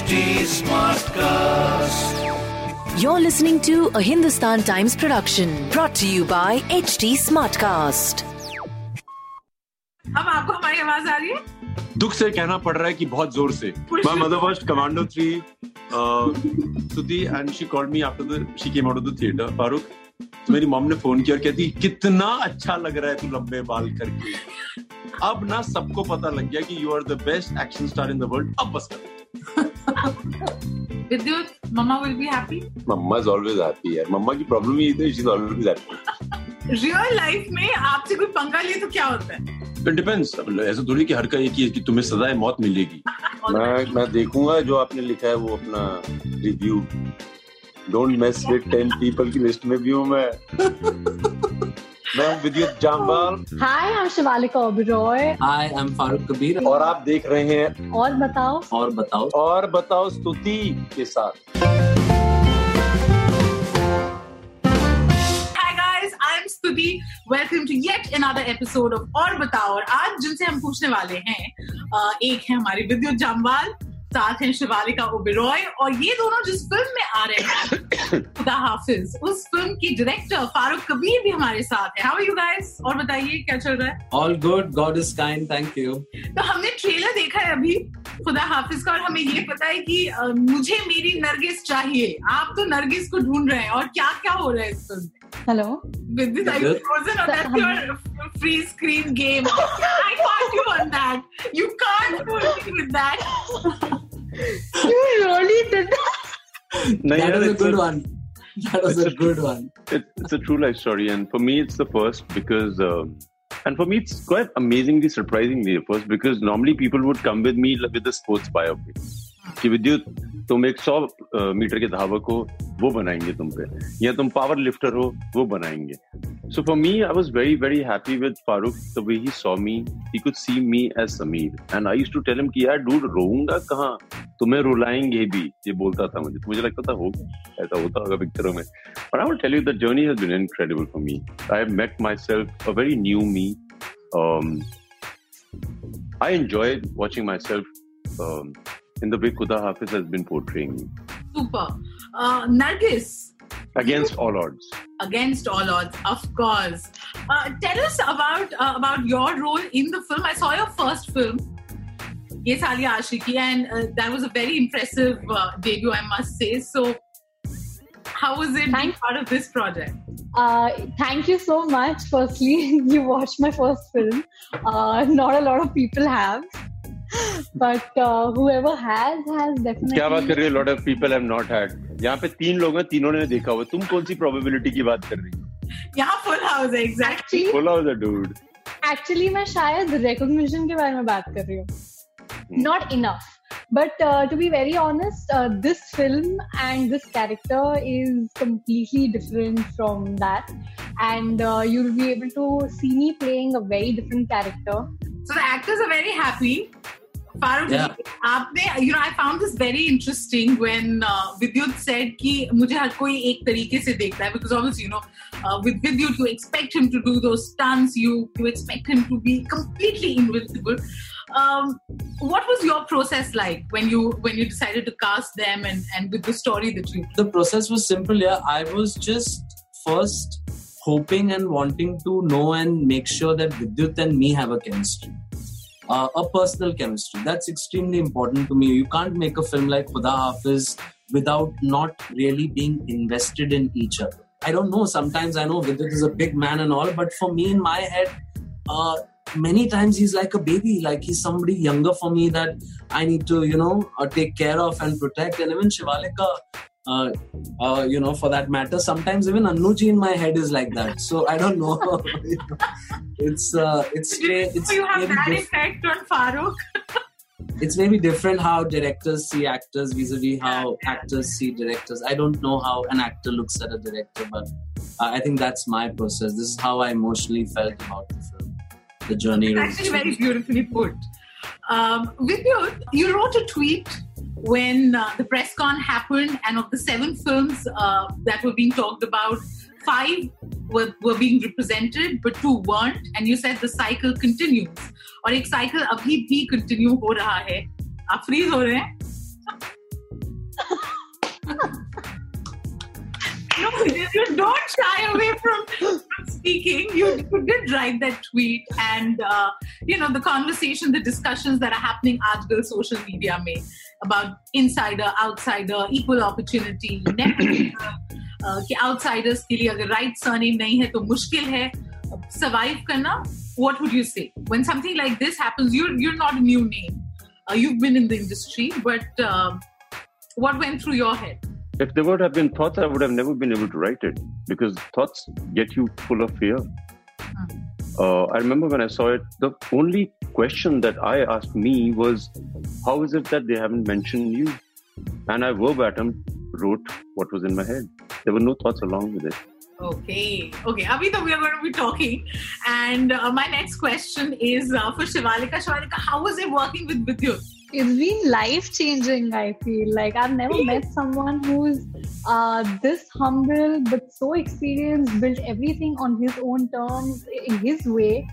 HD Smartcast. You're listening to a Hindustan Times production brought to you by HT Smartcast. अब आपको हमारी आवाज़ आ रही है दुख से कहना पड़ रहा है कि बहुत ज़ोर से mother watched Commando 3 uh, Suti and she called me after the she came out of the theater Farooq तो मेरी मॉम ने फ़ोन किया और कहती कितना अच्छा लग रहा है तू लंबे बाल करके अब ना सबको पता लग गया कि you are the best action star in the world अब बस कर Vidyut mamma will be happy mamma is always happy यार मम्मा की प्रॉब्लम ये थी she is always happy real life में आपसे कोई पंगा लिए तो क्या होता है? इट डिपेंड्स ऐसा थोड़ी कि हर का एक ही है कि तुम्हें सजाए मौत मिलेगी। मैं मैं देखूँगा जो आपने लिखा है वो अपना review don't mess with ten people की लिस्ट में भी हूँ मैं. मैं Vidyut Jammwal. Hi I am Shivaleeka Oberoi hi I am Farooq Kabir और आप देख रहे हैं और बताओ। और बताओ। और बताओ स्तुति के साथ। Welcome to yet another episode of और बताओ। और आज जिनसे हम पूछने वाले हैं एक है हमारे विद्युत जामवाल। साथ हैं शिवालिका ओबेरॉय और ये दोनों जिस फ़िल्म में आ रहे हैं खुदा हाफिज उस फ़िल्म की डायरेक्टर फारूक कबीर भी हमारे साथ है हाउ आर यू गाइस और बताइए क्या चल रहा है All good. God is kind. Thank you. तो हमने ट्रेलर देखा है अभी खुदा हाफिज का और हमें ये पता है कि मुझे मेरी नरगिस चाहिए आप तो नरगिस को ढूंढ रहे हैं और क्या क्या हो रहा है इस फ़िल्म में hello With this, you Good. frozen that's hum- your free screen game? I caught you on that. You can't fool me with that. You really did नहीं That यार, was a good a- one. That was a a- good one. it, it's a true life story and for me it's the first because um, and for me it's quite amazingly surprisingly the first because normally people would come with me with the sports biopic कि विद्युत तुम एक सौ metre के धावक हो वो बनाएँगे तुम पे या तुम पावर लिफ्टर हो वो बनाएँगे so for me I was very very happy with Farooq the way he saw me he could see me as Sameer and I used to tell him कि यार डूड रोऊँगा कहाँ तुम्हें रुलाएँगे भी ये बोलता था मुझे। तो मुझे लगता था होगा ऐसा होता होगा पिक्चरों में। But I tell you the journey has been incredible for me I have met myself a very new me I enjoy watching myself in the way Khuda Haafiz has been portraying me super Nargis against all odds. Against all odds of course. Uh, tell us about uh, about your role in the film. I saw your first film. Ashiki, and uh, that was a very impressive uh, debut, I must say. So, how was it being Thank- part of this project? uh, Thank you so much. Firstly, you watched my first film. Uh, not a lot of people have. But uh, whoever has, has definitely. क्या बात कर रही हो lot of people have not had यहाँ पे तीन लोग हैं तीनों ने देखा हुआ तुम कौन सी प्रोबेबिलिटी की बात कर रही हो यहाँ full house है, exactly. Actually, बोला होता डूड actually मैं शायद recognition के बारे में बात कर रही हूँ. Not enough. But uh, to be very honest, uh, this film and this character is completely different from that. And uh, you'll be able to see me playing a very different character. So the actors are very happy. Farooq, Yeah. आपने you know I found this very interesting when uh, Vidyut said कि मुझे हर कोई एक तरीके से देखता है because obviously you know uh, with Vidyut you expect him to do those stunts you you expect him to be completely invincible. Um, what was your process like when you when you decided to cast them and and with the story that you The process was simple. Yeah, I was just first hoping and wanting to know and make sure that Vidyut and me have a chemistry. Uh, a personal chemistry. That's extremely important to me. You can't make a film like Khuda Hafiz without not really being invested in each other. I don't know. Sometimes I know Vidyut is a big man and all, but for me in my head, uh, many times he's like a baby. Like he's somebody younger for me that I need to, you know, uh, take care of and protect. And even Shivalika, uh, uh, you know, for that matter, sometimes even Anuji in my head is like that. So I don't know. it's uh, it's it's so you have that effect on Farooq. it's maybe different how directors see actors vis-a-vis how actors see directors. I don't know how an actor looks at a director, but uh, I think that's my process. This is how I emotionally felt about the film, the journey. It's actually very beautifully put. Um, Vidyut, you wrote a tweet when uh, the press con happened, and of the seven films uh, that were being talked about, five were, were being represented, but two weren't. And you said the cycle continues. और एक cycle अभी भी continue हो रहा है. आप freeze हो रहे हैं? no, you don't shy away from, from speaking. You, you did write that tweet, and uh, you know the conversation, the discussions that are happening आजकल social media में about insider, outsider, equal opportunity, nepotism, uh, कि outsiders के लिए अगर right surname नहीं है तो मुश्किल है survive करना. What would you say when something like this happens? You're you're not a new name. Uh, you've been in the industry, but uh, what went through your head? if there would have been thoughts, I would have never been able to write it because thoughts get you full of fear. Uh, I remember when I saw it, the only question that I asked me was, How is it that they haven't mentioned you? And I verbatim wrote what was in my head. There were no thoughts along with it. Okay, okay. Abhi, we are going to be talking. And uh, my next question is uh, for Shivalika. Shivalika, how was it working with Vidyut? It's been life changing i feel. Like i've never met someone who's uh, this humble but so experienced built everything on his own terms in his way.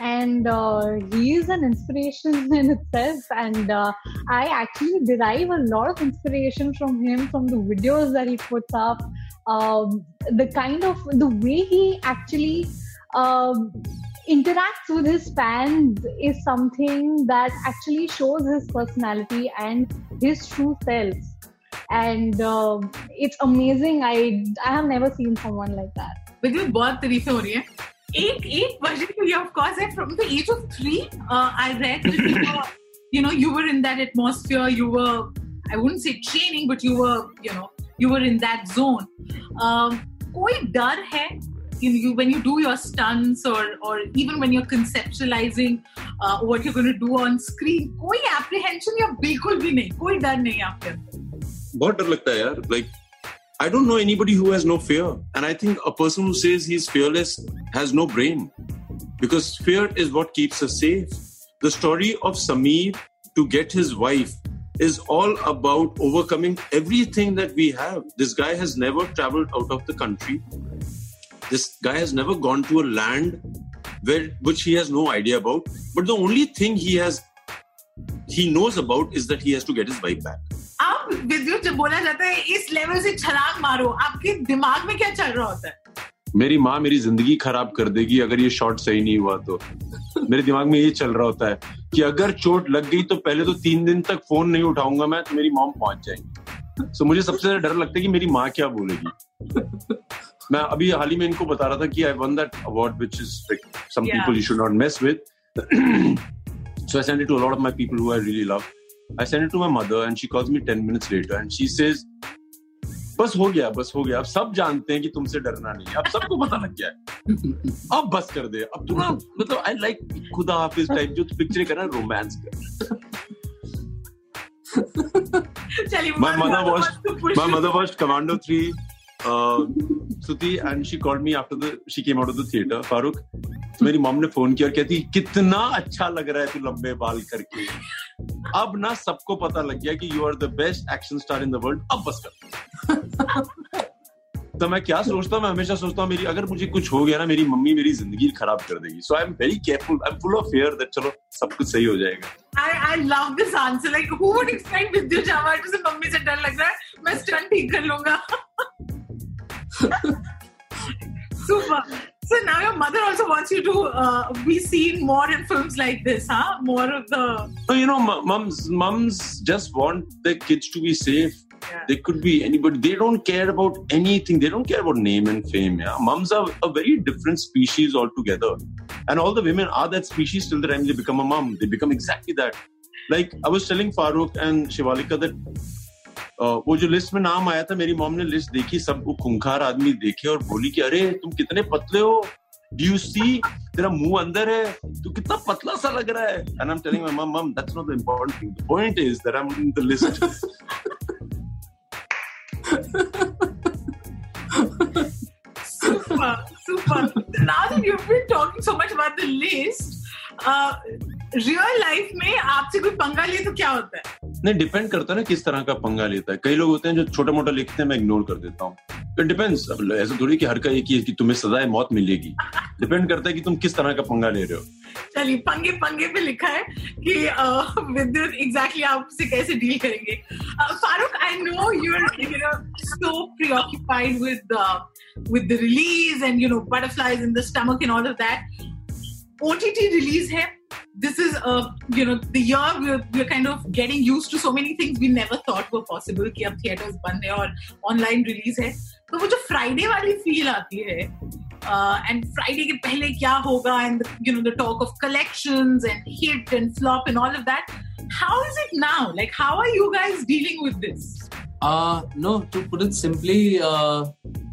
And uh, he is an inspiration in itself. And uh, i actually derive a lot of inspiration from him from the videos that he puts up. Um, the kind of the way he actually um, interacts with his fans is something that actually shows his personality and his true self and uh, it's amazing i i have never seen someone like that विद्युत बहुत तारीफें हो रही हैं एक एक version के लिए of course है from the age of 3 I read you know you were in that atmosphere you were i wouldn't say training but you were you know you were in that zone um, कोई डर है you, you when you do your stunts or or even when you're conceptualizing uh, what you're going to do on screen कोई apprehension या बिल्कुल भी नहीं कोई डर नहीं आपके बहुत डर लगता है यार like I don't know anybody who has no fear and I think a person who says he's fearless has no brain because fear is what keeps us safe the story of Sameer to get his wife is all about overcoming everything that we have. This guy has never traveled out of the country. This guy has never gone to a land where which he has no idea about. But the only thing he has he knows about is that he has to get his wife back. आप विद्युत जब बोला जाता है इस level से छलांग मारो आपके दिमाग में क्या चल रहा होता है मेरी माँ मेरी ज़िंदगी खराब कर देगी अगर ये शॉट सही नहीं हुआ तो मेरे दिमाग में ये चल रहा होता है कि अगर चोट लग गई तो पहले तो तीन दिन तक फ़ोन नहीं उठाऊँगा मैं तो मेरी मॉम पहुँच जाएँगी सो so, मुझे सबसे ज़्यादा डर लगता है कि मेरी माँ क्या बोलेगी मैं अभी हाल ही में इनको बता रहा था कि I won that award which is like some people you should not mess with so I sent it to a lot of my people who I really love. I sent it to my mother and she calls me 10 minutes later and she says, बस हो गया बस हो गया। अब सब जानते हैं कि तुमसे डरना नहीं है। अब सबको पता लग गया है। अब बस कर दे। अब तू ना मतलब आई लाइक खुदा हाफिज टाइप जो पिक्चर कर रहा है रोमांस कर my mother watched my mother watched commando 3 uh, Suti and she called me after the she came out of the theater. Farooq, तो मेरी मॉम ने फ़ोन किया और कहती कितना अच्छा लग रहा है तू लंबे बाल करके. अब ना सबको पता लग गया कि you are the best action star in the world अब बस कर। तो मैं क्या सोचता हूँ? मैं हमेशा सोचता हूँ मेरी अगर मुझे कुछ हो गया ना मेरी मम्मी मेरी ज़िंदगी खराब कर देगी। So I am very careful I am full of fear that चलो सब कुछ सही हो जाएगा। I I love this answer. Like, who would expect Vidya Java to say mummy से डर लग रहा है मैं स्टंट ठीक कर लूँगा? Super. So now your mother also wants you to uh, be seen more in films like this, huh? More of the. So you know, mums, mums just want their kids to be safe. Yeah. They could be anybody. They don't care about anything. They don't care about name and fame. Yeah, mums are a very different species altogether, and all the women are that species till the time they become a mum. They become exactly that. Like I was telling Farooq and Shivalika that वो जो list में नाम आया था मेरी mom ने list देखी सब वो खुंखार आदमी देखे और बोली कि अरे तुम कितने पतले हो? डू यू सी तेरा मुँह अंदर है। तू कितना पतला सा लग रहा है। And I am telling my mom mom that's not the important thing the point is that I am in the list super super. Now that you've been talking so much about the list uh, real life में आपसे कोई पंगा लिए तो क्या होता है? नहीं डिपेंड करता है ना किस तरह का पंगा लेता है। कई लोग होते हैं जो छोटा मोटा लिखते हैं मैं इग्नोर कर देता हूँ। इट डिपेंड्स ऐसा थोड़ी कि हर का एक ही है कि तुम्हें सजाए मौत मिलेगी। डिपेंड करता है कि तुम किस तरह का पंगा ले रहे हो। चलिए पंगे पंगे पे लिखा है कि विद्युत एग्जैक्टली आप उससे कैसे डील करेंगे? Farooq I know you are you know so with uh, with the release and you know butterflies in the stomach and all of that. OTT release है this is a you know the year we're, we're kind of getting used to so many things we never thought were possible कि अब theaters बंद है और online release है तो वो जो फ्राइडे वाली फील आती है एंड फ्राइडे के पहले क्या होगा and you know the talk of collections and hit and flop and all of that how is it now like how are you guys dealing with this Uh, no, to put it simply, uh,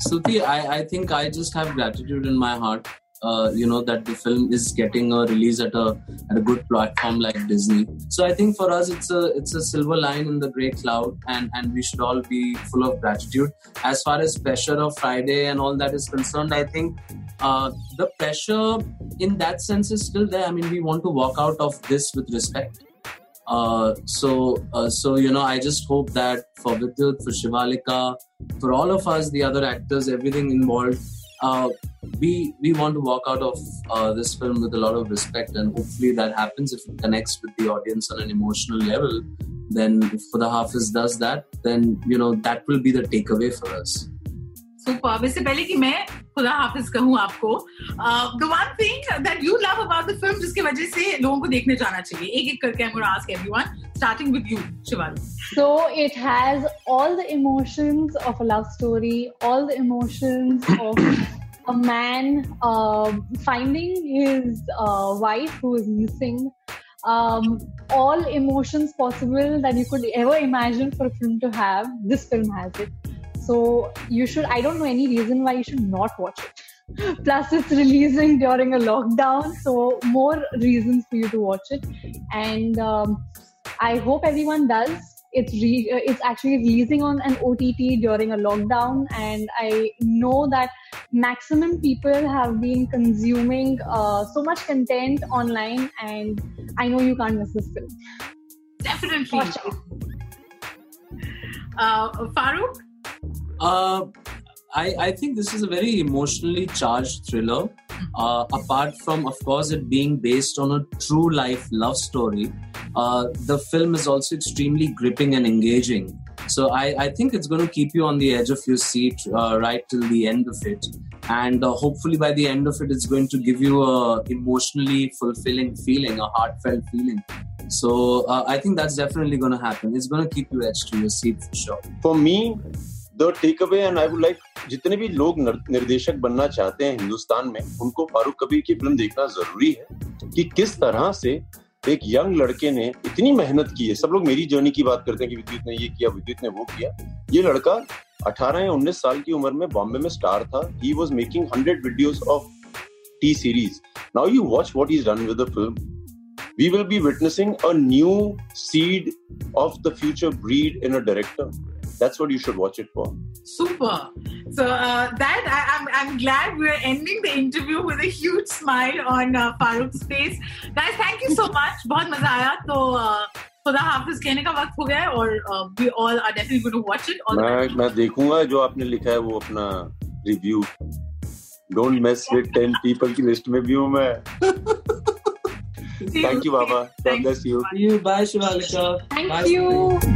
Suti, I, I think I just have gratitude in my heart uh, you know that the film is getting a release at a at a good platform like Disney. So I think for us it's a it's a silver line in the gray cloud, and and we should all be full of gratitude. As far as pressure of Friday and all that is concerned, I think uh, the pressure in that sense is still there. I mean, we want to walk out of this with respect. Uh, so, uh, so you know, I just hope that for Vidyut, for Shivalika, for all of us, the other actors, everything involved, uh, we we want to walk out of uh, this film with a lot of respect, and hopefully that happens. If it connects with the audience on an emotional level, then if the Hafiz does that, then you know that will be the takeaway for us. Super. इससे पहले कि मैं खुदा हाफिज कहूँ आपको the one thing that you love about the film जिसकी वजह से लोगों को देखने जाना चाहिए एक एक करके I am ask everyone starting with you Shivali so it has all the emotions of a love story all the emotions of a man uh, finding his uh, wife who is missing um, all emotions possible that you could ever imagine for a film to have this film has it so you should, I don't know any reason why you should not watch it. Plus, it's releasing during a lockdown, so more reasons for you to watch it. And um, I hope everyone does. It's re- uh, it's actually releasing on an OTT during a lockdown, and I know that maximum people have been consuming uh, so much content online, and I know you can't miss this film. Definitely. Uh, Farooq, uh, I, I think this is a very emotionally charged thriller. Uh, apart from, of course, it being based on a true life love story, uh, the film is also extremely gripping and engaging. So I, I think it's going to keep you on the edge of your seat uh, right till the end of it. And uh, hopefully by the end of it, it's going to give you a emotionally fulfilling feeling, a heartfelt feeling. So uh, I think that's definitely going to happen. It's going to keep you edged to your seat for sure. For me, the take away and I would like जितने भी लोग निर्देशक बनना चाहते हैं हिंदुस्तान में उनको फारूक कबीर की फिल्म देखना जरूरी है कि किस तरह से एक यंग लड़के ने इतनी मेहनत की है, सब लोग मेरी जर्नी की बात करते हैं कि विद्युत ने ये किया, विद्युत ने वो किया। ये लड़का 18 या 19 साल की उम्र में बॉम्बे में स्टार था। He was making 100 videos of T series now you watch what is done with film we will be witnessing a new seed of the future breed in a director. That's what you should watch it for. Super. So uh, that I, am I'm, I'm glad we're ending the interview with a huge smile on uh, Farooq's face. Guys, thank you so much. बहुत मजा आया तो खुदा हाफिज कहने का वक्त हो गया है और we all are definitely going to watch it. All मैं मैं देखूंगा जो आपने लिखा है वो अपना review don't mess with 10 people की लिस्ट में भी हूं मैं Thank you, Baba. God bless you. you. Bye, Shivalika. Thank Bye, you.